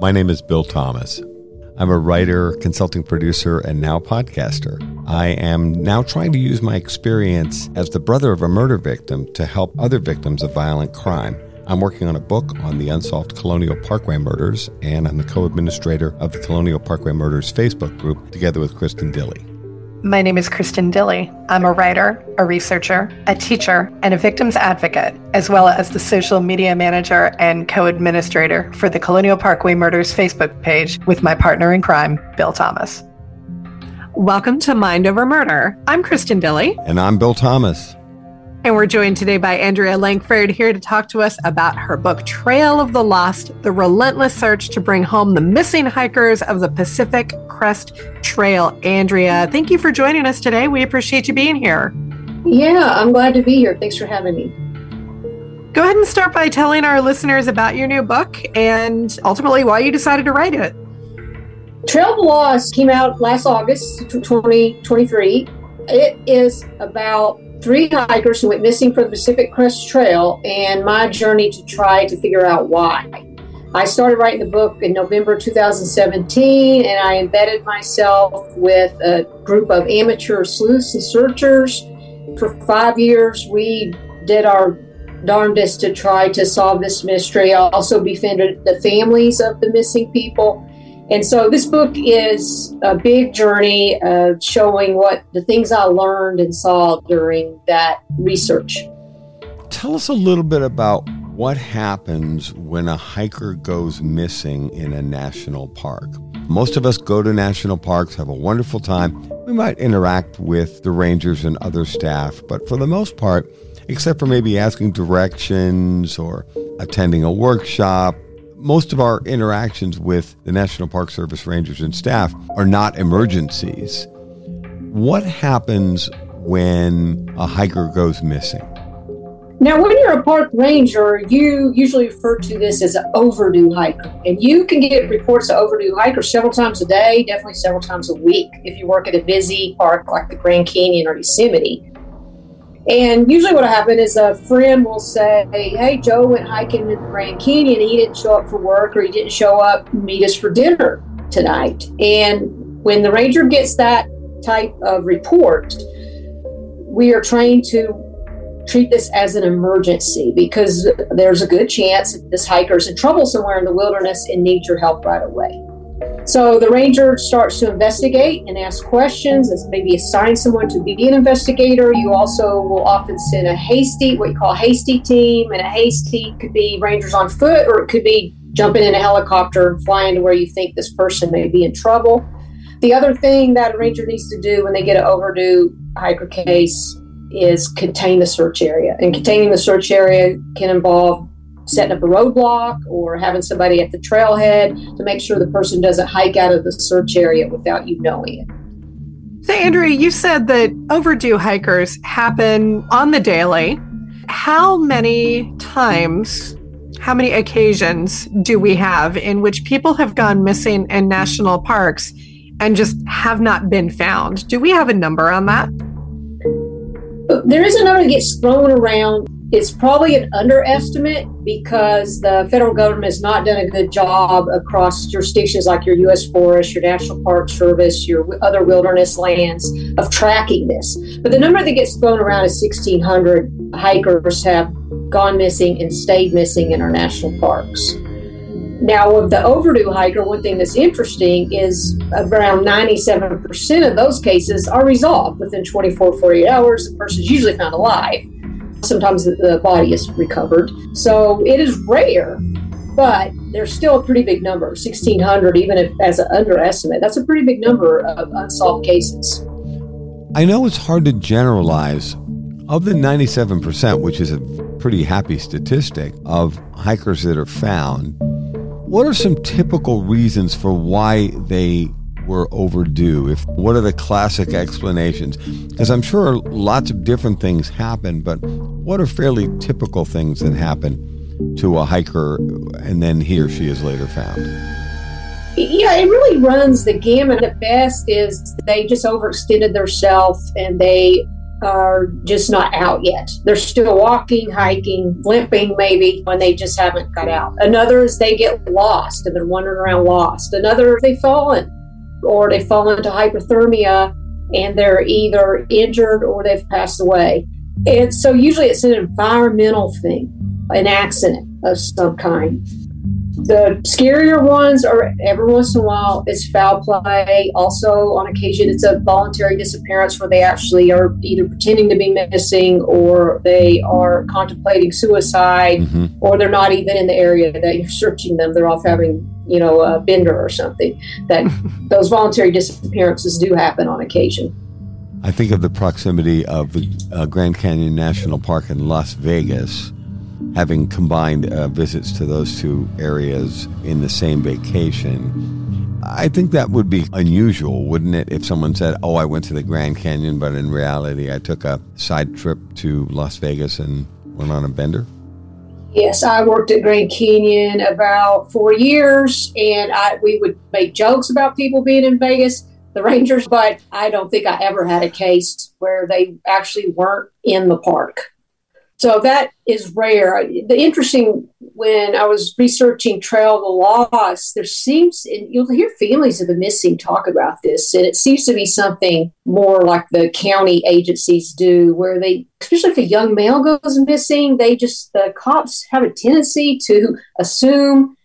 My name is Bill Thomas. I'm a writer, consulting producer, and now podcaster. I am now trying to use my experience as the brother of a murder victim to help other victims of violent crime. I'm working on a book on the unsolved Colonial Parkway murders, and I'm the co administrator of the Colonial Parkway Murders Facebook group together with Kristin Dilley. My name is Kristin Dilley. I'm a writer, a researcher, a teacher, and a victims advocate, as well as the social media manager and co administrator for the Colonial Parkway Murders Facebook page with my partner in crime, Bill Thomas. Welcome to Mind Over Murder. I'm Kristin Dilley. And I'm Bill Thomas. And we're joined today by Andrea Lankford here to talk to us about her book, Trail of the Lost The Relentless Search to Bring Home the Missing Hikers of the Pacific Crest Trail. Andrea, thank you for joining us today. We appreciate you being here. Yeah, I'm glad to be here. Thanks for having me. Go ahead and start by telling our listeners about your new book and ultimately why you decided to write it. Trail of the Lost came out last August 2023. It is about three hikers who went missing from the Pacific Crest Trail and my journey to try to figure out why. I started writing the book in November 2017 and I embedded myself with a group of amateur sleuths and searchers. For five years, we did our darndest to try to solve this mystery. I also befriended the families of the missing people. And so this book is a big journey of showing what the things I learned and saw during that research. Tell us a little bit about what happens when a hiker goes missing in a national park. Most of us go to national parks, have a wonderful time. We might interact with the rangers and other staff, but for the most part, except for maybe asking directions or attending a workshop most of our interactions with the National Park Service rangers and staff are not emergencies. What happens when a hiker goes missing? Now, when you're a park ranger, you usually refer to this as an overdue hiker. And you can get reports of overdue hikers several times a day, definitely several times a week if you work at a busy park like the Grand Canyon or Yosemite. And usually, what happens is a friend will say, Hey, Joe went hiking in the Grand Canyon. He didn't show up for work or he didn't show up, meet us for dinner tonight. And when the ranger gets that type of report, we are trained to treat this as an emergency because there's a good chance that this hiker is in trouble somewhere in the wilderness and needs your help right away. So the ranger starts to investigate and ask questions, and maybe assign someone to be an investigator. You also will often send a hasty, what you call a hasty team, and a hasty could be rangers on foot, or it could be jumping in a helicopter and flying to where you think this person may be in trouble. The other thing that a ranger needs to do when they get an overdue hiker case is contain the search area. And containing the search area can involve setting up a roadblock or having somebody at the trailhead to make sure the person doesn't hike out of the search area without you knowing it. So, Andrea, you said that overdue hikers happen on the daily. How many times, how many occasions do we have in which people have gone missing in national parks and just have not been found? Do we have a number on that? There is a number that gets thrown around It's probably an underestimate because the federal government has not done a good job across jurisdictions like your U.S. Forest, your National Park Service, your other wilderness lands of tracking this. But the number that gets thrown around is 1,600 hikers have gone missing and stayed missing in our national parks. Now, of the overdue hiker, one thing that's interesting is around 97% of those cases are resolved within 24, 48 hours. The person's usually found alive. Sometimes the body is recovered. So it is rare, but there's still a pretty big number 1,600, even if as an underestimate. That's a pretty big number of unsolved cases. I know it's hard to generalize. Of the 97%, which is a pretty happy statistic of hikers that are found, what are some typical reasons for why they were overdue? If what are the classic explanations? Because I'm sure lots of different things happen, but what are fairly typical things that happen to a hiker and then he or she is later found? Yeah, it really runs the gamut. The best is they just overextended themselves and they are just not out yet. They're still walking, hiking, limping maybe when they just haven't got out. Another is they get lost and they're wandering around lost. Another, they've fallen or they fall into hypothermia and they're either injured or they've passed away. And so usually it's an environmental thing, an accident of some kind. The scarier ones are every once in a while it's foul play. Also, on occasion, it's a voluntary disappearance where they actually are either pretending to be missing or they are contemplating suicide mm-hmm. or they're not even in the area that you're searching them. They're off having, you know, a bender or something. That those voluntary disappearances do happen on occasion. I think of the proximity of the uh, Grand Canyon National Park in Las Vegas having combined uh, visits to those two areas in the same vacation. I think that would be unusual, wouldn't it? If someone said, Oh, I went to the Grand Canyon, but in reality, I took a side trip to Las Vegas and went on a bender? Yes, I worked at Grand Canyon about four years, and I, we would make jokes about people being in Vegas, the Rangers, but I don't think I ever had a case where they actually weren't in the park. So that is rare. The interesting when I was researching trail of the lost, there seems and you'll hear families of the missing talk about this, and it seems to be something more like the county agencies do, where they, especially if a young male goes missing, they just the cops have a tendency to assume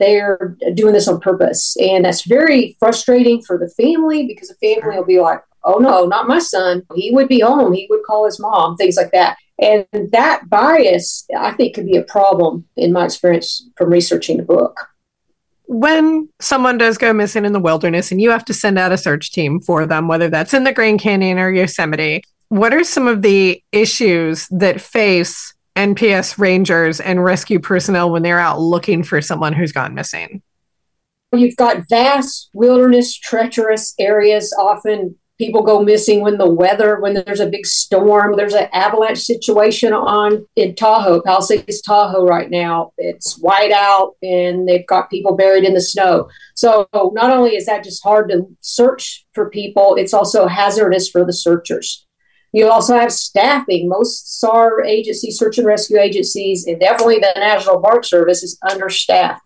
they're doing this on purpose, and that's very frustrating for the family because the family will be like, "Oh no, not my son. He would be home. He would call his mom." Things like that and that bias, I think, could be a problem in my experience from researching the book. When someone does go missing in the wilderness and you have to send out a search team for them, whether that's in the Grand Canyon or Yosemite, what are some of the issues that face NPS rangers and rescue personnel when they're out looking for someone who's gone missing? You've got vast wilderness, treacherous areas, often people go missing when the weather when there's a big storm. There's an avalanche situation on in tahoe palisades tahoe right now. It's white out and they've got people buried in the snow. So not only is that just hard to search for people it's also hazardous for the searchers. You also have staffing. Most sar agencies search and rescue agencies and definitely the national park service is understaffed.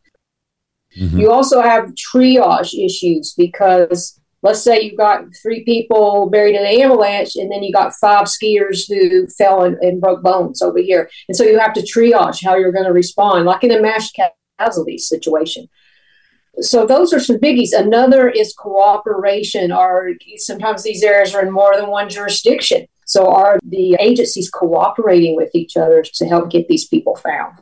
Mm-hmm. you also have triage issues because let's say you've got three people buried in an avalanche and then you got five skiers who fell and, and, broke bones over here. And so you have to triage how you're going to respond like in a mass casualty situation. So those are some biggies. Another is cooperation. Or sometimes these areas are in more than one jurisdiction. So are the agencies cooperating with each other to help get these people found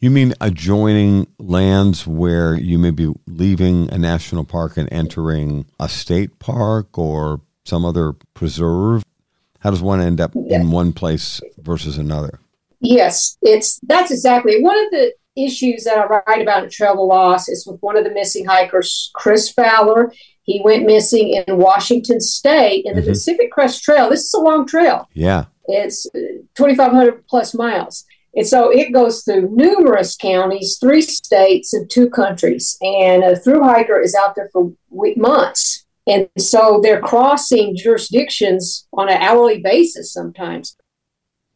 you mean adjoining lands where you may be leaving a national park and entering a state park or some other preserve? How does one end up in one place versus another? Yes, it's that's exactly one of the issues that I write about in Travel Loss is with one of the missing hikers, Chris Fowler. He went missing in Washington State in the mm-hmm. Pacific Crest Trail. This is a long trail. Yeah. It's 2,500 plus miles. And so it goes through numerous counties, three states, and two countries. And a through hiker is out there for months. And so they're crossing jurisdictions on an hourly basis sometimes.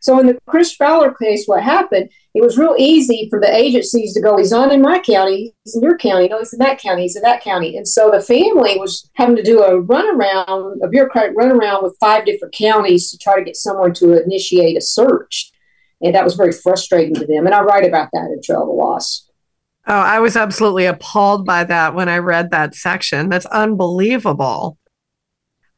So in the Chris Fowler case, what happened? It was real easy for the agencies to go, he's not in my county, he's in your county, no, he's in that county, he's in that county. And so the family was having to do a runaround, a bureaucratic runaround with five different counties to try to get someone to initiate a search. And that was very frustrating to them. And I write about that in Trail of the Lost. Oh, I was absolutely appalled by that when I read that section. That's unbelievable.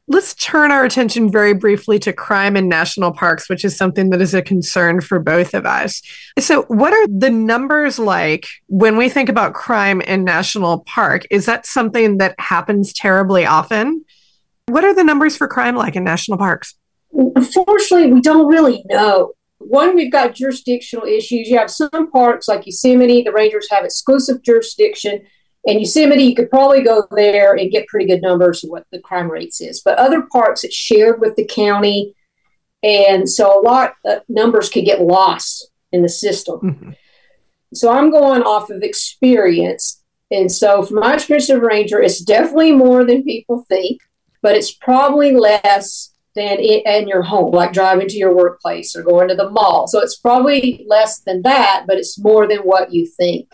Let's turn our attention very briefly to crime in national parks, which is something that is a concern for both of us. So, what are the numbers like when we think about crime in national park? Is that something that happens terribly often? What are the numbers for crime like in national parks? Unfortunately, we don't really know. One, we've got jurisdictional issues. You have some parks like Yosemite, the rangers have exclusive jurisdiction in Yosemite, you could probably go there and get pretty good numbers of what the crime rates is. But other parts, it's shared with the county, and so a lot of numbers could get lost in the system. Mm-hmm. So I'm going off of experience, and so from my experience a ranger, it's definitely more than people think, but it's probably less than it, in your home, like driving to your workplace or going to the mall. So it's probably less than that, but it's more than what you think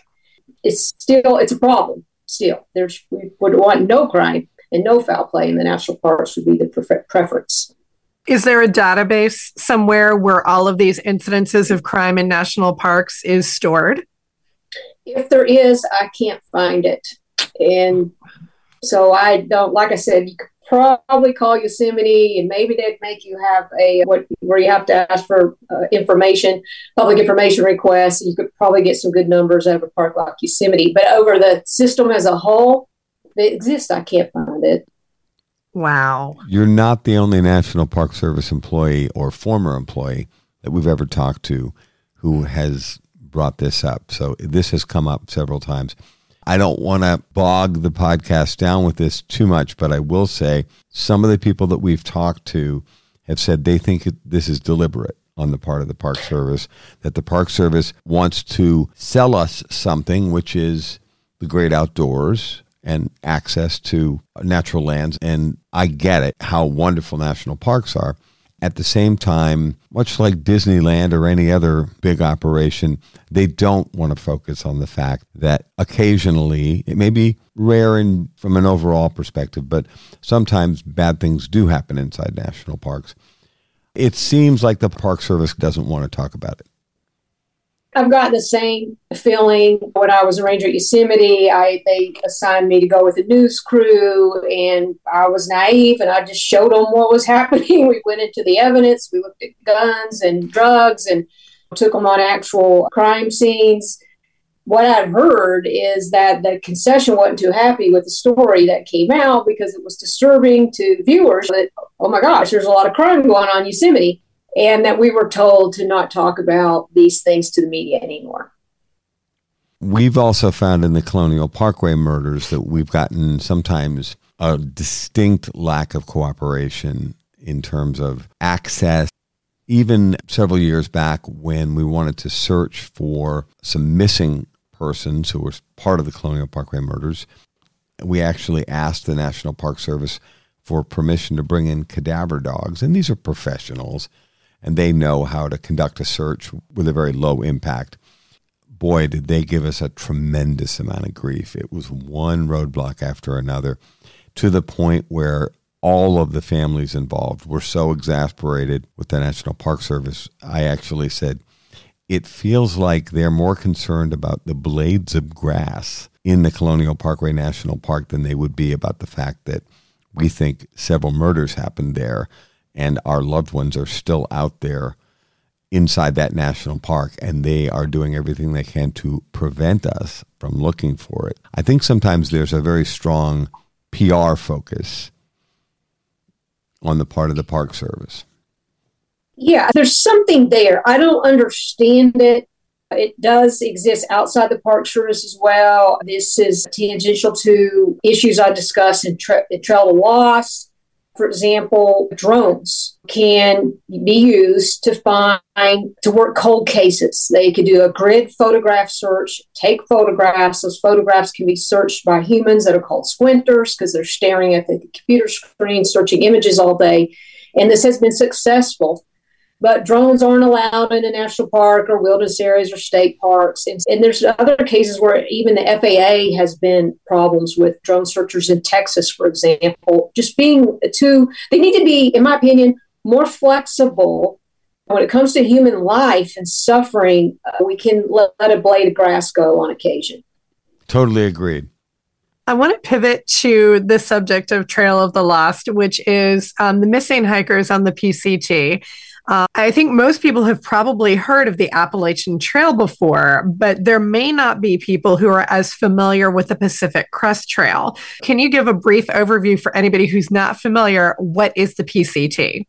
it's still it's a problem. Still, there's we would want no crime and no foul play in the national parks would be the prefer- preference. Is there a database somewhere where all of these incidences of crime in national parks is stored? If there is, I can't find it. And so I don't, like I said, you could probably call Yosemite, and maybe they'd make you have a what where you have to ask for uh, information, public information requests. You could probably get some good numbers out of a park like Yosemite, but over the system as a whole, it exists. I can't find it. Wow, you're not the only National Park Service employee or former employee that we've ever talked to who has brought this up. So this has come up several times. I don't want to bog the podcast down with this too much, but I will say some of the people that we've talked to have said they think this is deliberate on the part of the Park Service, that the Park Service wants to sell us something, which is the great outdoors and access to natural lands. And I get it, how wonderful national parks are. At the same time, much like Disneyland or any other big operation, they don't want to focus on the fact that occasionally, it may be rare in, from an overall perspective, but sometimes bad things do happen inside national parks. It seems like the Park Service doesn't want to talk about it. I've gotten the same feeling when I was a ranger at Yosemite. I they assigned me to go with a news crew, and I was naive, and I just showed them what was happening. We went into the evidence, we looked at guns and drugs, and took them on actual crime scenes. What I've heard is that the concession wasn't too happy with the story that came out because it was disturbing to viewers. That oh my gosh, there's a lot of crime going on in Yosemite and that we were told to not talk about these things to the media anymore. We've also found in the Colonial Parkway murders that we've gotten sometimes a distinct lack of cooperation in terms of access. Even several years back, when we wanted to search for some missing persons who were part of the Colonial Parkway murders, we actually asked the National Park Service for permission to bring in cadaver dogs. And these are professionals and they know how to conduct a search with a very low impact. Boy, did they give us a tremendous amount of grief. It was one roadblock after another to the point where all of the families involved were so exasperated with the National Park Service. I actually said, it feels like they're more concerned about the blades of grass in the Colonial Parkway National Park than they would be about the fact that we think several murders happened there and our loved ones are still out there inside that national park and they are doing everything they can to prevent us from looking for it. I think sometimes there's a very strong PR focus on the part of the Park Service. Yeah, there's something there. I don't understand it. It does exist outside the Park Service as well. This is tangential to issues I discussed in, tra- in Trail of Loss for example, drones can be used to find to work cold cases. They could do a grid photograph search, take photographs. Those photographs can be searched by humans that are called squinters because they're staring at the computer screen, searching images all day. And this has been successful. But drones aren't allowed in a national park or wilderness areas or state parks. And, and, there's other cases where even the FAA has been problems with drone searchers in Texas, for example, just being too, they need to be, in my opinion, more flexible. When it comes to human life and suffering, uh, we can let, let a blade of grass go on occasion. Totally agreed. I want to pivot to the subject of Trail of the Lost, which is um, the missing hikers on the PCT. Uh, I think most people have probably heard of the Appalachian Trail before, but there may not be people who are as familiar with the Pacific Crest Trail. Can you give a brief overview for anybody who's not familiar? What is the PCT?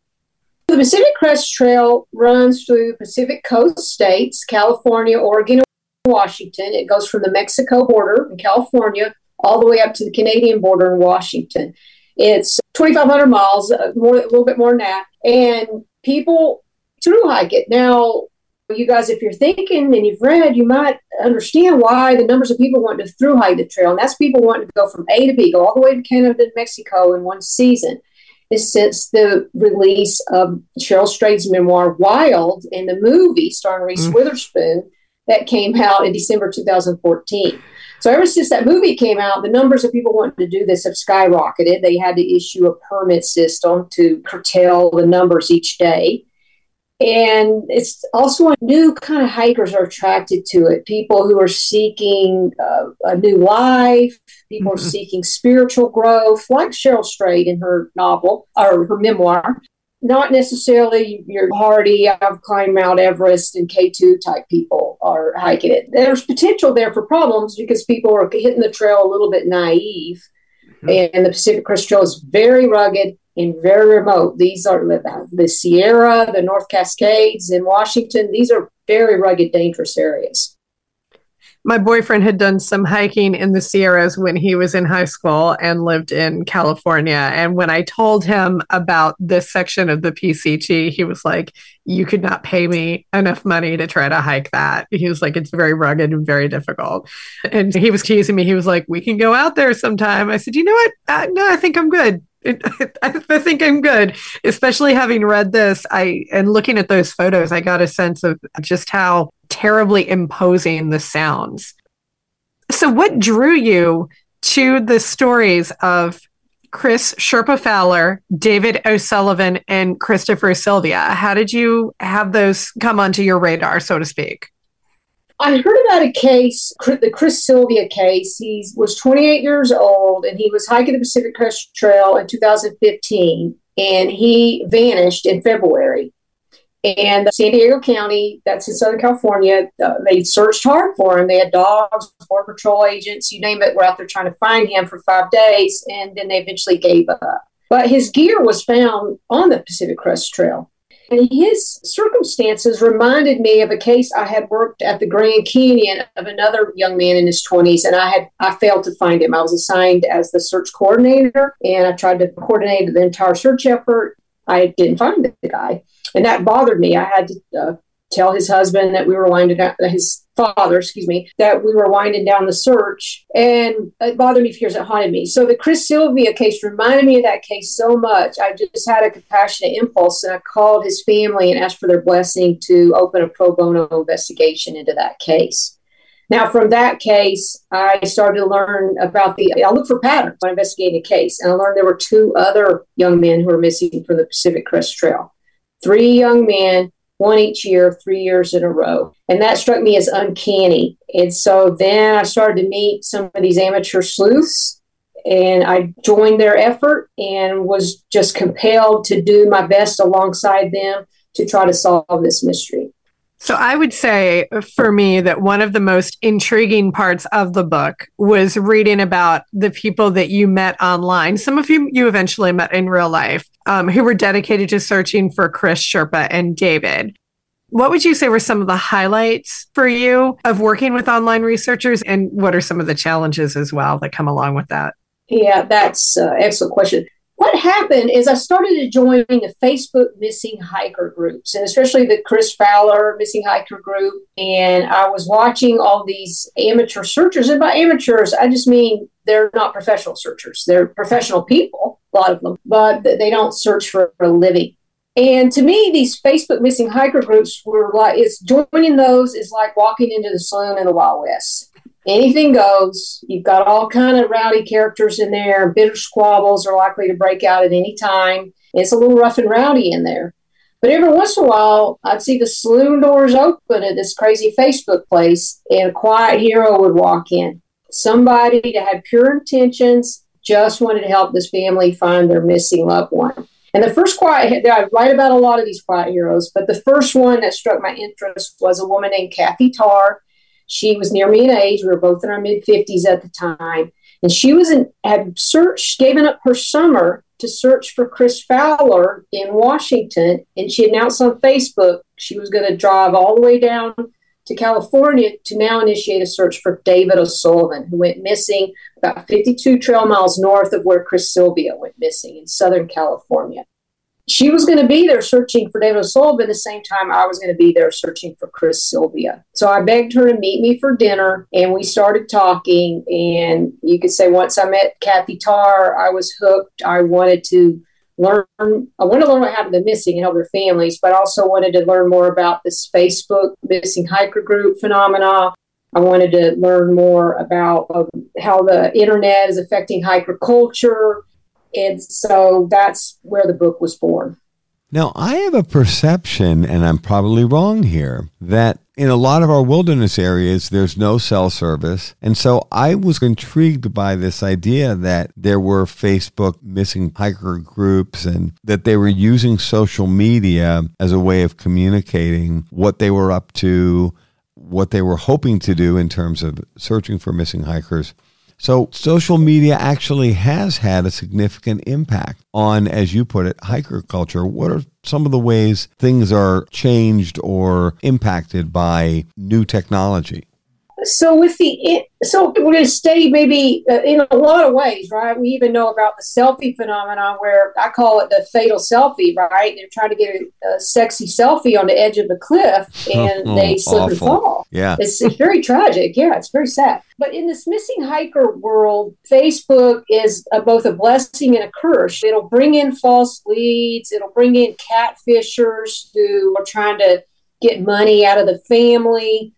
The Pacific Crest Trail runs through Pacific Coast states, California, Oregon, Washington. It goes from the Mexico border in California all the way up to the Canadian border in Washington. It's 2,500 miles, uh, more a little bit more than that, and people through hike it. Now, you guys, if you're thinking and you've read, you might understand why the numbers of people wanting to through hike the trail, and that's people wanting to go from A to B, go all the way to Canada and Mexico in one season. Is since the release of Cheryl Strayed's memoir Wild and the movie starring Reese mm. Witherspoon that came out in December 2014. So ever since that movie came out, the numbers of people wanting to do this have skyrocketed. They had to issue a permit system to curtail the numbers each day. And it's also a new kind of hikers are attracted to it. People who are seeking uh, a new life, people mm-hmm. are seeking spiritual growth, like Cheryl Strayed in her novel or her memoir not necessarily your hardy, I've climbed Mount Everest and K2 type people are hiking it. There's potential there for problems because people are hitting the trail a little bit naive. Mm-hmm. And the Pacific Crest Trail is very rugged and very remote. These are the, the Sierra, the North Cascades in Washington. These are very rugged, dangerous areas my boyfriend had done some hiking in the Sierras when he was in high school and lived in California. And when I told him about this section of the PCT, he was like, You could not pay me enough money to try to hike that. He was like, It's very rugged and very difficult. And he was teasing me. He was like, We can go out there sometime. I said, You know what? Uh, no, I think I'm good. I think I'm good, especially having read this. I and looking at those photos, I got a sense of just how terribly imposing the sounds. So, what drew you to the stories of Chris Sherpa Fowler, David O'Sullivan, and Christopher Sylvia? How did you have those come onto your radar, so to speak? I heard about a case, the Chris Sylvia case. He was 28 years old and he was hiking the Pacific Crest Trail in 2015 and he vanished in February. And San Diego County, that's in Southern California, uh, they searched hard for him. They had dogs, border patrol agents, you name it, were out there trying to find him for five days, and then they eventually gave up. But his gear was found on the Pacific Crest Trail. And his circumstances reminded me of a case I had worked at the Grand Canyon of another young man in his 20s, and I had I failed to find him. I was assigned as the search coordinator, and I tried to coordinate the entire search effort. I didn't find the guy and that bothered me. I had to uh, tell his husband that we were winding down his father, excuse me, that we were winding down the search, and it bothered me for years. It haunted me. So the Chris Sylvia case reminded me of that case so much. I just had a compassionate impulse, and I called his family and asked for their blessing to open a pro bono investigation into that case. Now, from that case, I started to learn about the. I look for patterns when investigating a case, and I learned there were two other young men who were missing from the Pacific Crest Trail three young men, one each year, three years in a row. And that struck me as uncanny. And so then I started to meet some of these amateur sleuths and I joined their effort and was just compelled to do my best alongside them to try to solve this mystery. So I would say for me that one of the most intriguing parts of the book was reading about the people that you met online. Some of you you eventually met in real life, um, who were dedicated to searching for Chris Sherpa and David. What would you say were some of the highlights for you of working with online researchers, and what are some of the challenges as well that come along with that? Yeah, that's an excellent question what happened is I started to join the Facebook missing hiker groups, and especially the Chris Fowler missing hiker group. And I was watching all these amateur searchers, and by amateurs, I just mean they're not professional searchers. They're professional people, a lot of them, but they don't search for a living. And to me, these Facebook missing hiker groups were like, it's joining those is like walking into the saloon in the Wild West. Anything goes. You've got all kind of rowdy characters in there. Bitter squabbles are likely to break out at any time. It's a little rough and rowdy in there. But every once in a while, I'd see the saloon doors open at this crazy Facebook place, and a quiet hero would walk in. Somebody that had pure intentions, just wanted to help this family find their missing loved one. And the first quiet, I write about a lot of these quiet heroes, but the first one that struck my interest was a woman named Kathy Tarr. She was near me in age. We were both in our mid 50s at the time. And she was in, had searched, given up her summer to search for Chris Fowler in Washington. And she announced on Facebook she was going to drive all the way down to California to now initiate a search for David O'Sullivan, who went missing about 52 trail miles north of where Chris Sylvia went missing in Southern California. She was going to be there searching for David O'Sullivan the same time I was going to be there searching for Chris Sylvia. So I begged her to meet me for dinner, and we started talking. And you could say once I met Kathy Tarr, I was hooked. I wanted to learn I want to learn what happened to missing and their families, but also wanted to learn more about this Facebook missing hiker group phenomena. I wanted to learn more about um, how the internet is affecting hiker culture. And so that's where the book was born. Now, I have a perception, and I'm probably wrong here, that in a lot of our wilderness areas, there's no cell service. And so I was intrigued by this idea that there were Facebook missing hiker groups and that they were using social media as a way of communicating what they were up to, what they were hoping to do in terms of searching for missing hikers. So social media actually has had a significant impact on, as you put it, hiker culture. What are some of the ways things are changed or impacted by new technology? So with the so we're going to stay maybe uh, in a lot of ways, right? We even know about the selfie phenomenon, where I call it the fatal selfie, right? They're trying to get a, a sexy selfie on the edge of the cliff, and oh, they slip awful. and fall. Yeah, it's, it's very tragic. Yeah, it's very sad. But in this missing hiker world, Facebook is a, both a blessing and a curse. It'll bring in false leads. It'll bring in catfishers who are trying to get money out of the family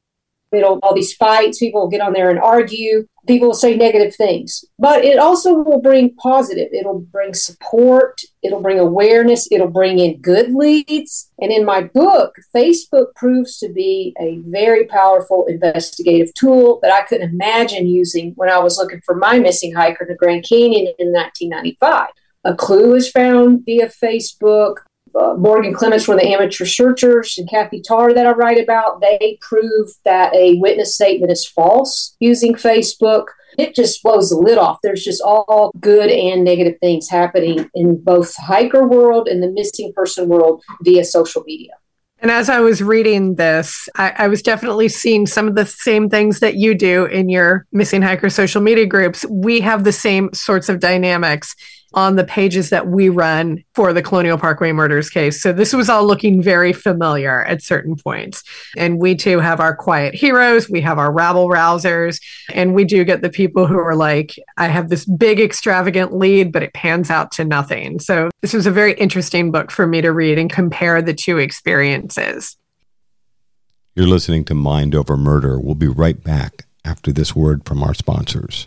It'll all these fights. People will get on there and argue. People will say negative things, but it also will bring positive. It'll bring support. It'll bring awareness. It'll bring in good leads. And in my book, Facebook proves to be a very powerful investigative tool that I couldn't imagine using when I was looking for my missing hiker in the Grand Canyon in 1995. A clue is found via Facebook uh, Morgan Clements from the amateur searchers and Kathy Tarr that I write about, they prove that a witness statement is false using Facebook. It just blows the lid off. There's just all good and negative things happening in both hiker world and the missing person world via social media. And as I was reading this, I, I, was definitely seeing some of the same things that you do in your missing hiker social media groups. We have the same sorts of dynamics on the pages that we run for the Colonial Parkway murders case. So this was all looking very familiar at certain points. And we too have our quiet heroes, we have our rabble rousers, and we do get the people who are like, I have this big extravagant lead, but it pans out to nothing. So this was a very interesting book for me to read and compare the two experiences. You're listening to Mind Over Murder. We'll be right back after this word from our sponsors.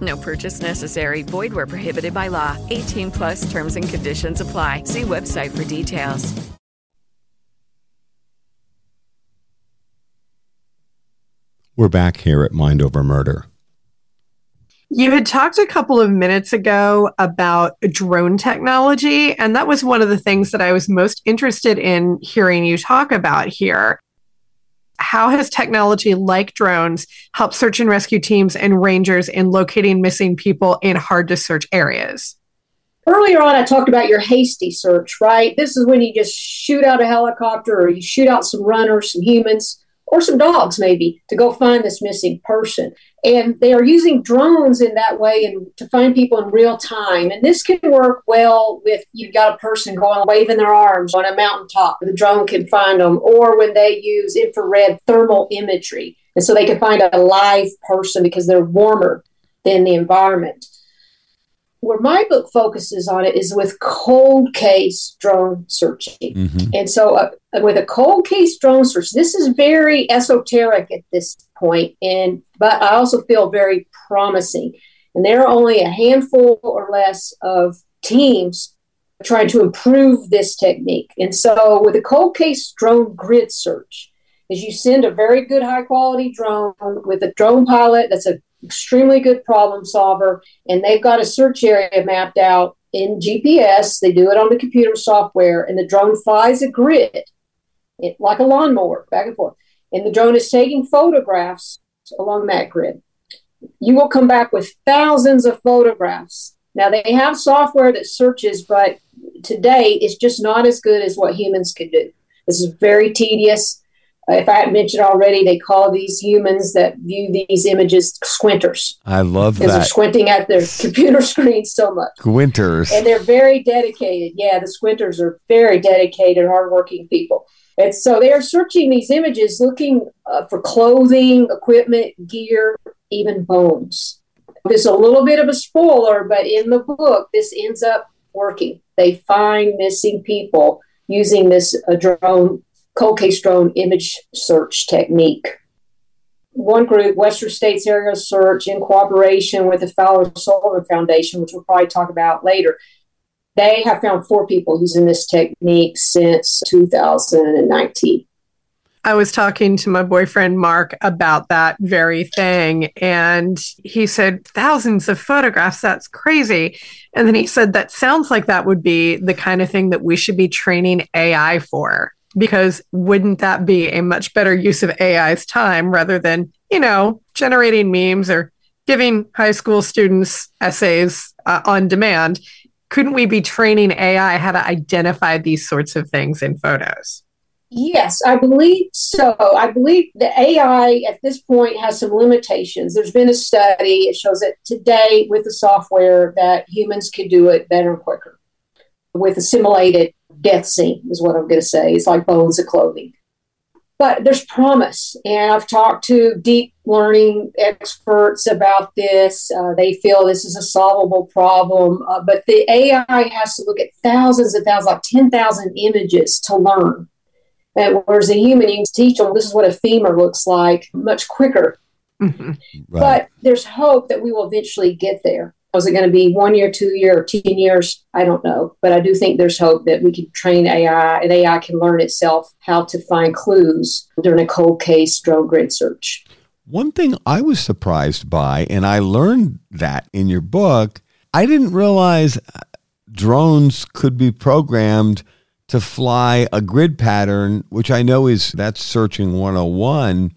No purchase necessary. Void where prohibited by law. 18 plus terms and conditions apply. See website for details. We're back here at Mind Over Murder. You had talked a couple of minutes ago about drone technology, and that was one of the things that I was most interested in hearing you talk about here how has technology like drones helped search and rescue teams and rangers in locating missing people in hard to search areas? Earlier on, I talked about your hasty search, right? This is when you just shoot out a helicopter or you shoot out some runners, some humans. Or some dogs maybe to go find this missing person. And they are using drones in that way and to find people in real time. And this can work well with you've got a person going waving their arms on a mountaintop. The drone can find them, or when they use infrared thermal imagery. And so they can find a live person because they're warmer than the environment where my book focuses on it is with cold case drone searching. Mm-hmm. And so, uh, with a cold case drone search, this is very esoteric at this point, and but I also feel very promising. And there are only a handful or less of teams trying to improve this technique. And so, with a cold case drone grid search, is you send a very good high quality drone with a drone pilot that's a extremely good problem solver, and they've got a search area mapped out in GPS. They do it on the computer software, and the drone flies a grid, it, like a lawnmower, back and forth. And the drone is taking photographs along that grid. You will come back with thousands of photographs. Now, they have software that searches, but today it's just not as good as what humans could do. This is very tedious if I had mentioned already, they call these humans that view these images squinters. I love because that. they're squinting at their computer screen so much. Squinters. And they're very dedicated. Yeah, the squinters are very dedicated, hardworking people. And so they are searching these images, looking uh, for clothing, equipment, gear, even bones. This is a little bit of a spoiler, but in the book, this ends up working. They find missing people using this uh, drone cold case drone image search technique. One group, Western States Aerial Search, in cooperation with the Fowler Sullivan Foundation, which we'll probably talk about later, they have found four people using this technique since 2019. I was talking to my boyfriend Mark about that very thing, and he said, Thousands of photographs, that's crazy. And then he said, That sounds like that would be the kind of thing that we should be training AI for because wouldn't that be a much better use of AI's time rather than, you know, generating memes or giving high school students essays uh, on demand? Couldn't we be training AI how to identify these sorts of things in photos? Yes, I believe so. I believe the AI at this point has some limitations. There's been a study, it shows that today with the software that humans could do it better quicker with a simulated death scene, is what I'm going to say. It's like bones of clothing. But there's promise. And I've talked to deep learning experts about this. Uh, they feel this is a solvable problem. Uh, but the AI has to look at thousands and thousands, like 10,000 images to learn. And whereas a human, you can teach them this is what a femur looks like much quicker. Mm-hmm. Right. But there's hope that we will eventually get there. Was it going to be one year, two year, or 10 years? I don't know. But I do think there's hope that we can train AI and AI can learn itself how to find clues during a cold case drone grid search. One thing I was surprised by, and I learned that in your book, I didn't realize uh, drones could be programmed to fly a grid pattern, which I know is that's searching 101.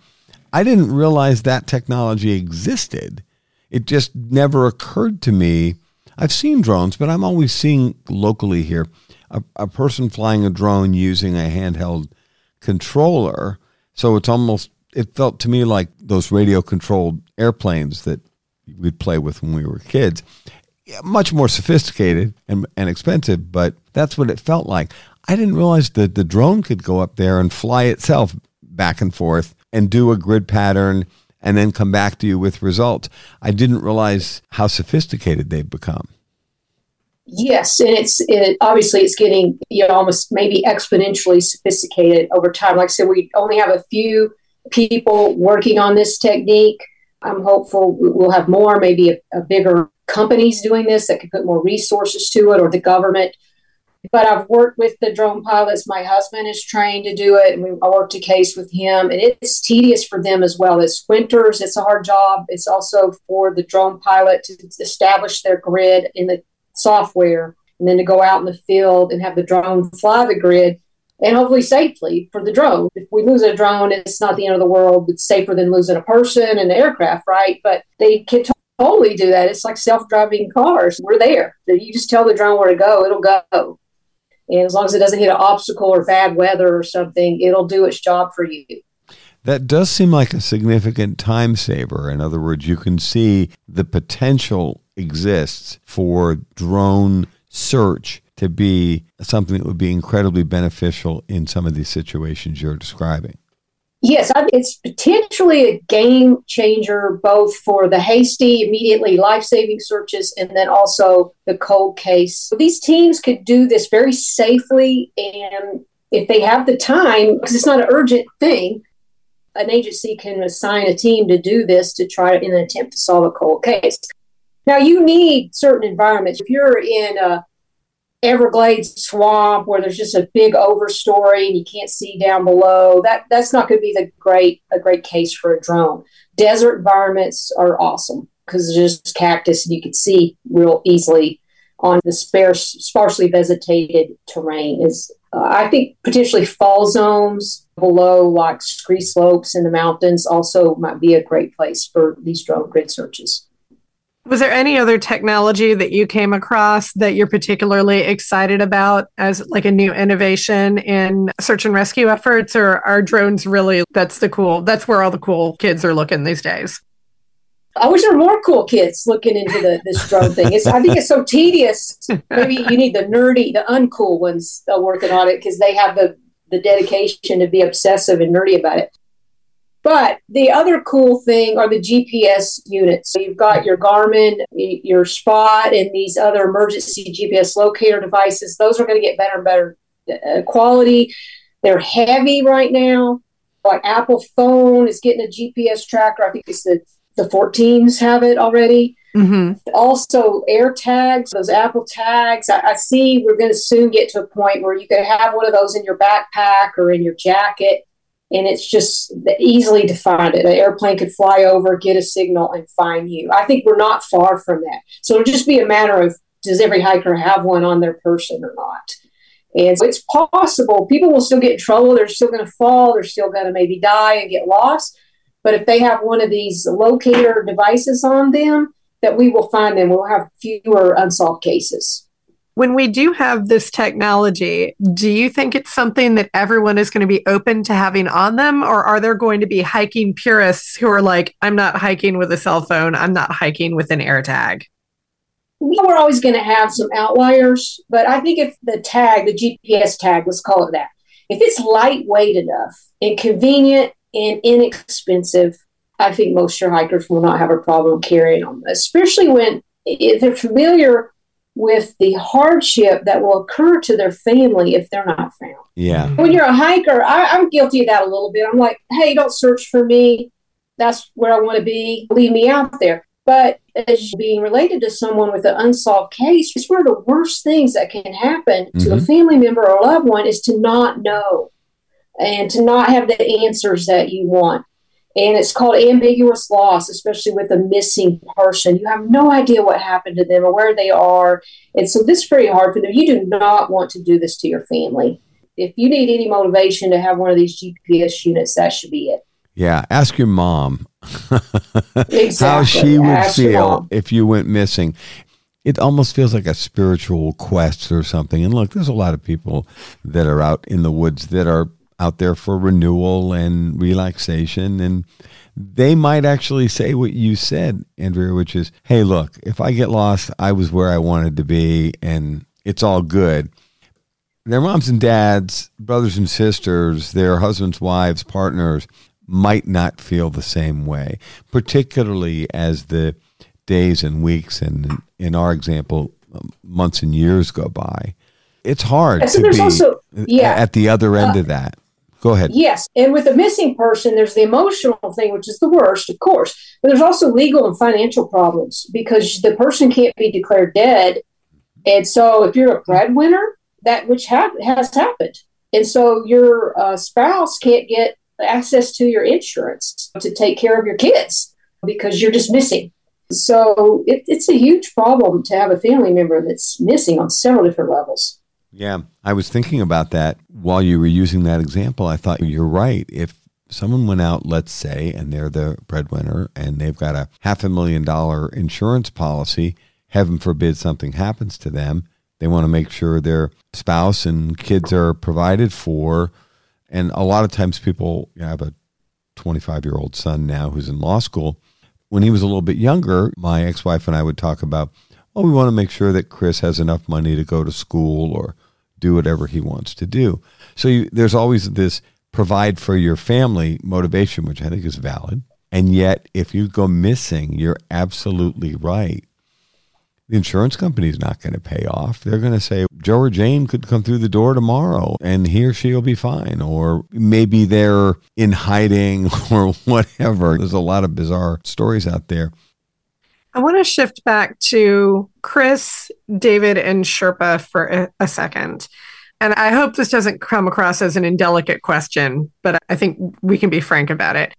I didn't realize that technology existed it just never occurred to me. I've seen drones, but I'm always seeing locally here a, a person flying a drone using a handheld controller. So it's almost, it felt to me like those radio controlled airplanes that we'd play with when we were kids. Yeah, much more sophisticated and, and expensive, but that's what it felt like. I didn't realize that the drone could go up there and fly itself back and forth and do a grid pattern and then come back to you with results. I didn't realize how sophisticated they've become. Yes, and it's it, obviously it's getting you know almost maybe exponentially sophisticated over time. Like I said, we only have a few people working on this technique. I'm hopeful we'll have more, maybe a, a bigger companies doing this that could put more resources to it, or the government but I've worked with the drone pilots. My husband is trained to do it, and we I worked a case with him. And it's tedious for them as well. As squinters, it's a hard job. It's also for the drone pilot to establish their grid in the software, and then to go out in the field and have the drone fly the grid, and hopefully safely for the drone. If we lose a drone, it's not the end of the world. It's safer than losing a person and the aircraft, right? But they can totally do that. It's like self-driving cars. We're there. You just tell the drone where to go, it'll go. And as long as it doesn't hit an obstacle or bad weather or something, it'll do its job for you. that does seem like a significant time saver. In other words, you can see the potential exists for drone search to be something that would be incredibly beneficial in some of these situations you're describing. Yes, it's potentially a game changer both for the hasty, immediately life saving searches and then also the cold case. These teams could do this very safely, and if they have the time, because it's not an urgent thing, an agency can assign a team to do this to try in an attempt to solve a cold case. Now, you need certain environments. If you're in a Everglades swamp where there's just a big overstory and you can't see down below. That that's not going to be the great a great case for a drone. Desert environments are awesome because there's just cactus and you can see real easily on the sparse, sparsely vegetated terrain. Is uh, I think potentially fall zones below like ski slopes in the mountains also might be a great place for these drone grid searches. Was there any other technology that you came across that you're particularly excited about as like a new innovation in search and rescue efforts or are drones really that's the cool that's where all the cool kids are looking these days? I wish there were more cool kids looking into the, this drone thing. It's, I think it's so tedious. Maybe you need the nerdy, the uncool ones working on it because they have the, the dedication to be obsessive and nerdy about it. But the other cool thing are the GPS units. So you've got your Garmin, your Spot, and these other emergency GPS locator devices. Those are going to get better and better uh, quality. They're heavy right now. Like Apple phone is getting a GPS tracker. I think it's the the 14s have it already. Mm-hmm. Also, air tags, those Apple tags. I, I see we're going to soon get to a point where you could have one of those in your backpack or in your jacket and it's just easily defined. It, an airplane could fly over, get a signal, and find you. I think we're not far from that. So it'll just be a matter of does every hiker have one on their person or not? And so it's possible people will still get in trouble. They're still going to fall. They're still going to maybe die and get lost. But if they have one of these locator devices on them, that we will find them. We'll have fewer unsolved cases. When we do have this technology, do you think it's something that everyone is going to be open to having on them? Or are there going to be hiking purists who are like, I'm not hiking with a cell phone, I'm not hiking with an air AirTag? We're always going to have some outliers, but I think if the tag, the GPS tag, let's call it that, if it's lightweight enough and convenient and inexpensive, I think most sure hikers will not have a problem carrying them, especially when if they're familiar with the hardship that will occur to their family if they're not found. Yeah. When you're a hiker, I, am guilty of that a little bit. I'm like, hey, don't search for me. That's where I want to be. Leave me out there. But as being related to someone with an unsolved case, it's one of the worst things that can happen mm-hmm. to a mm-hmm. family member or loved one is to not know and to not have the answers that you want and it's called ambiguous loss, especially with a missing person. You have no idea what happened to them or where they are. And so this is very hard for them. You do not want to do this to your family. If you need any motivation to have one of these GPS units, that should be it. Yeah, ask your mom exactly. how she would ask feel if you went missing. It almost feels like a spiritual quest or something. And look, there's a lot of people that are out in the woods that are out there for renewal and relaxation. And they might actually say what you said, Andrea, which is, hey, look, if I get lost, I was where I wanted to be and it's all good. Their moms and dads, brothers and sisters, their husbands, wives, partners might not feel the same way, particularly as the days and weeks and, in our example, months and years go by. It's hard so to be also, yeah, at the other end uh, of that. Go ahead. Yes. And with a missing person, there's the emotional thing, which is the worst, of course. But there's also legal and financial problems because the person can't be declared dead. And so if you're a breadwinner, that which ha- has happened. And so your uh, spouse can't get access to your insurance to take care of your kids because you're just missing. So it, it's a huge problem to have a family member that's missing on several different levels. Yeah, I was thinking about that while you were using that example. I thought you're right. If someone went out, let's say, and they're the breadwinner and they've got a half a million dollar insurance policy, heaven forbid something happens to them, they want to make sure their spouse and kids are provided for. And a lot of times people I have a 25 year old son now who's in law school. When he was a little bit younger, my ex wife and I would talk about, well, we want to make sure that Chris has enough money to go to school or do whatever he wants to do. So you, there's always this provide for your family motivation, which I think is valid. And yet, if you go missing, you're absolutely right. The insurance company is not going to pay off. They're going to say Joe or Jane could come through the door tomorrow and he or she will be fine. Or maybe they're in hiding or whatever. There's a lot of bizarre stories out there. I want to shift back to Chris, David, and Sherpa for a, a second. And I hope this doesn't come across as an indelicate question, but I think we can be frank about it.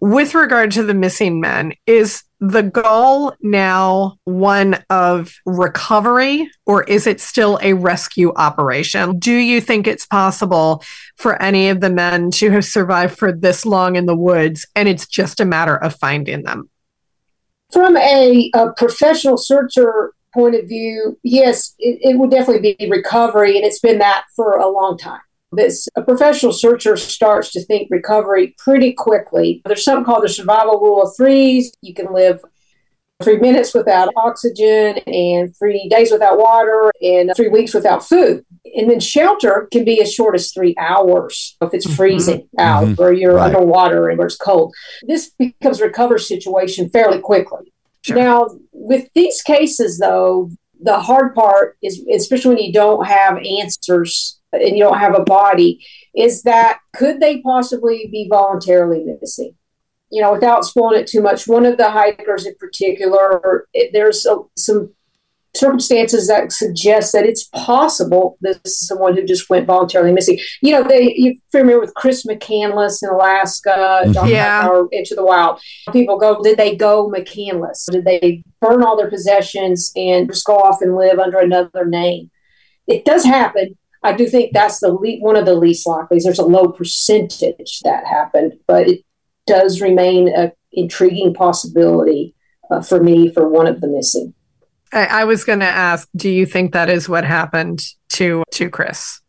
With regard to the missing men, is the goal now one of recovery or is it still a rescue operation? Do you think it's possible for any of the men to have survived for this long in the woods and it's just a matter of finding them? From a, a professional searcher point of view, yes, it, it would definitely be recovery, and it's been that for a long time. This a professional searcher starts to think recovery pretty quickly. There's something called the survival rule of threes. You can live three minutes without oxygen and three days without water and three weeks without food. And then shelter can be as short as three hours if it's freezing mm-hmm. out mm-hmm. or you're right. underwater and it's cold. This becomes a recovery situation fairly quickly. Sure. Now, with these cases, though, the hard part is, especially when you don't have answers and you don't have a body, is that could they possibly be voluntarily missing? You know, without spoiling it too much, one of the hikers in particular, it, there's a, some circumstances that suggest that it's possible this is someone who just went voluntarily missing. You know, they you're familiar with Chris McCandless in Alaska, mm-hmm. yeah. or Into the Wild. People go, did they go McCandless? Did they burn all their possessions and just go off and live under another name? It does happen. I do think that's the le- one of the least likely. There's a low percentage that happened, but it does remain an intriguing possibility uh, for me for one of the missing. I, I was going to ask, do you think that is what happened to to Chris?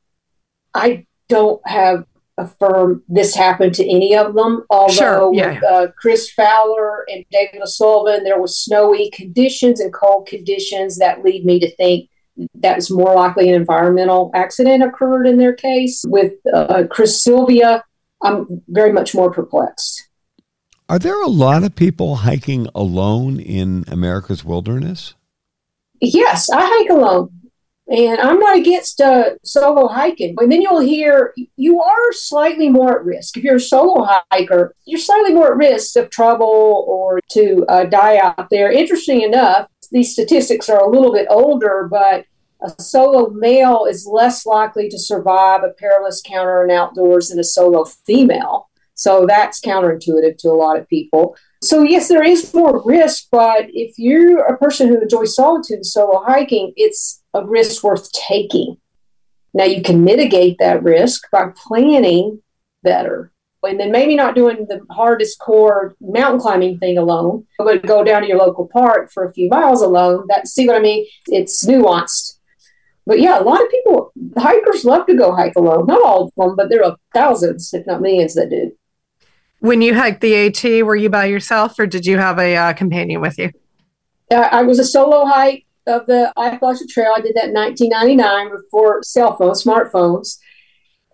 I don't have a firm this happened to any of them. Although sure, yeah. with uh, Kris Fowler and David O'Sullivan, there was snowy conditions and cold conditions that lead me to think that was more likely an environmental accident occurred in their case. With uh, Chris Sylvia, I'm very much more perplexed. Are there a lot of people hiking alone in America's wilderness? Yes, I hike alone. And I'm not against uh, solo hiking. but then you'll hear you are slightly more at risk. If you're a solo hiker, you're slightly more at risk of trouble or to uh, die out there. Interesting enough, these statistics are a little bit older, but a solo male is less likely to survive a perilous encounter in outdoors than a solo female. So that's counterintuitive to a lot of people. So, yes, there is more risk, but if you're a person who enjoys solitude and solo hiking, it's a risk worth taking. Now, you can mitigate that risk by planning better. And then maybe not doing the hardest core mountain climbing thing alone, but go down to your local park for a few miles alone. That see what I mean? It's nuanced. But yeah, a lot of people, hikers love to go hike alone. Not all of them, but there are thousands, if not millions, that do. When you hiked the AT, were you by yourself or did you have a uh, companion with you? Uh, I was a solo hike of the Appalachian Trail. I did that in 1999 before cell phones, smartphones.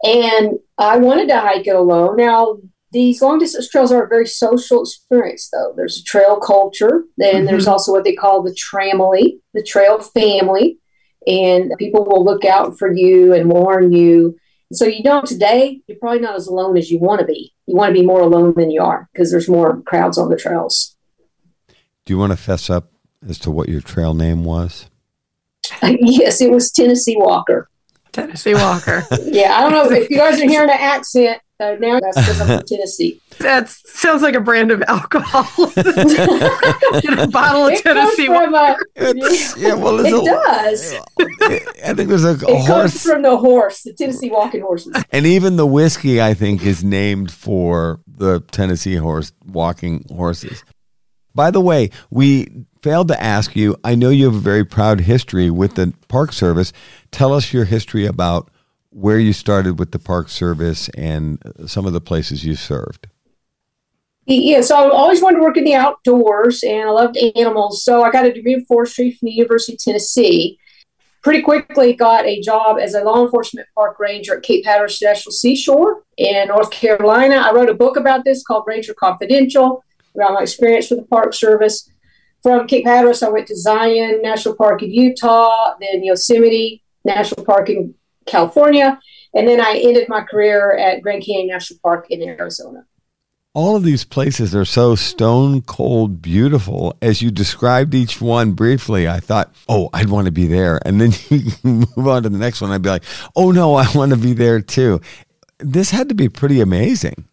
And I wanted to hike it alone. Now, these long distance trails are a very social experience, though. There's a trail culture, and mm-hmm. there's also what they call the tramily, the trail family. And people will look out for you and warn you. So you don't today, you're probably not as alone as you want to be. You want to be more alone than you are because there's more crowds on the trails. Do you want to fess up as to what your trail name was? yes, it was Tennessee Walker. Tennessee Walker. yeah, I don't know if you guys are hearing an accent. Uh, now that's because I'm from Tennessee. That sounds like a brand of alcohol. Get a bottle of it Tennessee Walker. A, yeah, well, it a, does. I think there's a, a it horse. comes from the horse, the Tennessee walking horses. And even the whiskey, I think, is named for the Tennessee horse walking horses. By the way, we failed to ask you. I know you have a very proud history with the Park Service. Tell us your history about where you started with the Park Service and some of the places you served. Yeah, so I always wanted to work in the outdoors and I loved animals. So I got a degree in forestry from the University of Tennessee. Pretty quickly got a job as a law enforcement park ranger at Cape Hatteras National Seashore in North Carolina. I wrote a book about this called Ranger Confidential about my experience with the Park Service. From Cape Hatteras, I went to Zion National Park in Utah, then Yosemite National Park in California, and then I ended my career at Grand Canyon National Park in Arizona. All of these places are so stone cold beautiful. As you described each one briefly, I thought, oh, I'd want to be there. And then you move on to the next one. I'd be like, oh, no, I want to be there too. This had to be pretty amazing.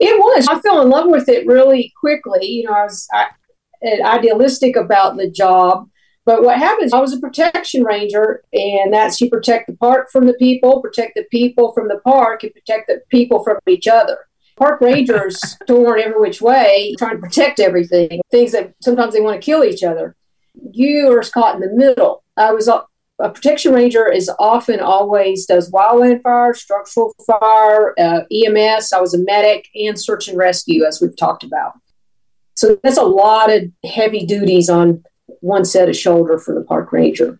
It was. I fell in love with it really quickly. You know, I was I, idealistic about the job. But what happens, I was a protection ranger, and that's you protect the park from the people, protect the people from the park, and protect the people from each other. Park rangers torn every which way, trying to protect everything, things that sometimes they want to kill each other. You are caught in the middle. I was a, a protection ranger is often always does wildland fire, structural fire, uh, EMS. I was a medic and search and rescue, as we've talked about. So that's a lot of heavy duties on one set of shoulder for the park ranger.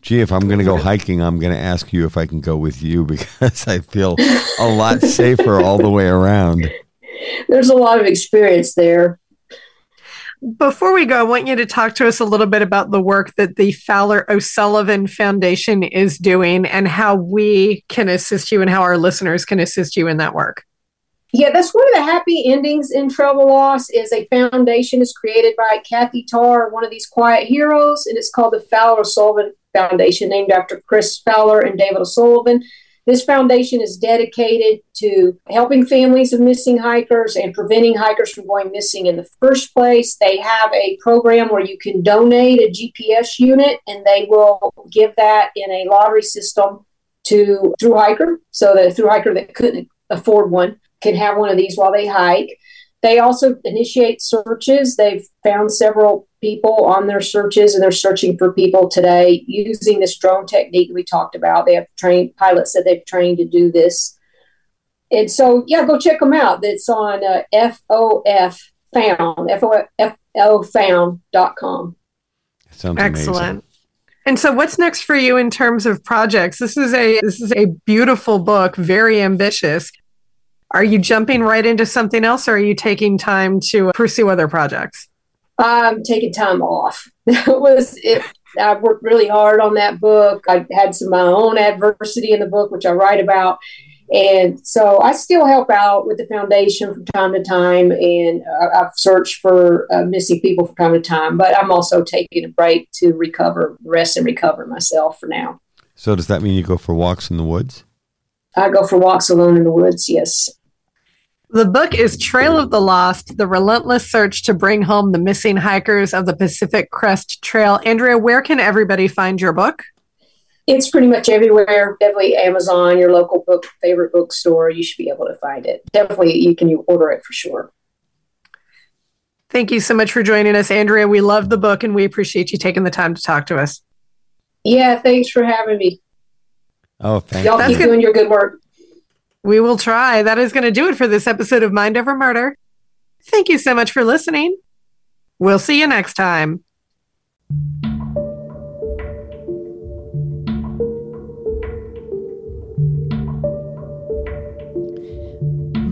Gee, if I'm going to go hiking, I'm going to ask you if I can go with you because I feel a lot safer all the way around. There's a lot of experience there. Before we go, I want you to talk to us a little bit about the work that the Fowler O'Sullivan Foundation is doing and how we can assist you and how our listeners can assist you in that work. Yeah, that's one of the happy endings in Travel Loss is a foundation is created by Kathy Tarr, one of these quiet heroes, and it's called the Fowler O'Sullivan Foundation, named after Kris Fowler and David O'Sullivan. This foundation is dedicated to helping families of missing hikers and preventing hikers from going missing in the first place. They have a program where you can donate a GPS unit and they will give that in a lottery system to through hiker. So the through hiker that couldn't afford one can have one of these while they hike. They also initiate searches. They've found several people on their searches and they're searching for people today using this drone technique we talked about. They have trained pilots that they've trained to do this. And so, yeah, go check them out. It's on uh, FOF found, F-O-F-O found.com. Sounds Excellent. amazing. And so what's next for you in terms of projects? This is a this is a beautiful book, very ambitious. Are you jumping right into something else or are you taking time to uh, pursue other projects? I'm taking time off. it was it. I worked really hard on that book. I had some of my own adversity in the book, which I write about, and so I still help out with the foundation from time to time, and uh, I've searched for uh, missing people from time to time. But I'm also taking a break to recover, rest, and recover myself for now. So, does that mean you go for walks in the woods? I go for walks alone in the woods. Yes. The book is Trail of the Lost The Relentless Search to Bring Home the Missing Hikers of the Pacific Crest Trail. Andrea, where can everybody find your book? It's pretty much everywhere. Definitely Amazon, your local book, favorite bookstore. You should be able to find it. Definitely, you can order it for sure. Thank you so much for joining us, Andrea. We love the book and we appreciate you taking the time to talk to us. Yeah, thanks for having me. Oh, thank Y'all you. keep doing your good work. We will try. That is going to do it for this episode of Mind Over Murder. Thank you so much for listening. We'll see you next time.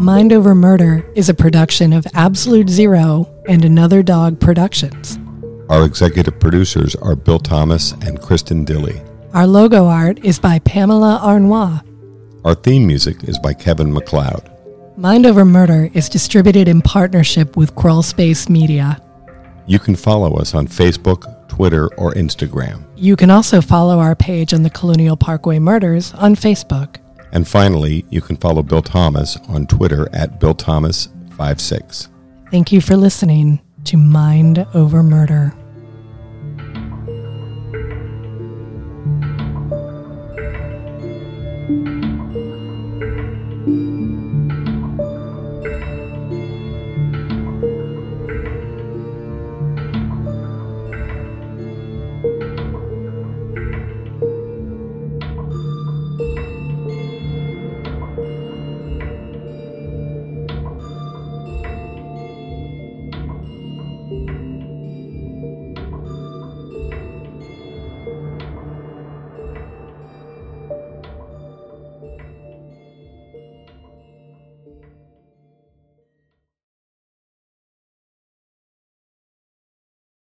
Mind Over Murder is a production of Absolute Zero and Another Dog Productions. Our executive producers are Bill Thomas and Kristin Dilley. Our logo art is by Pamela Arnois. Our theme music is by Kevin MacLeod. Mind Over Murder is distributed in partnership with Crawl Space Media. You can follow us on Facebook, Twitter, or Instagram. You can also follow our page on the Colonial Parkway Murders on Facebook. And finally, you can follow Bill Thomas on Twitter at BillThomas56. Thank you for listening to Mind Over Murder.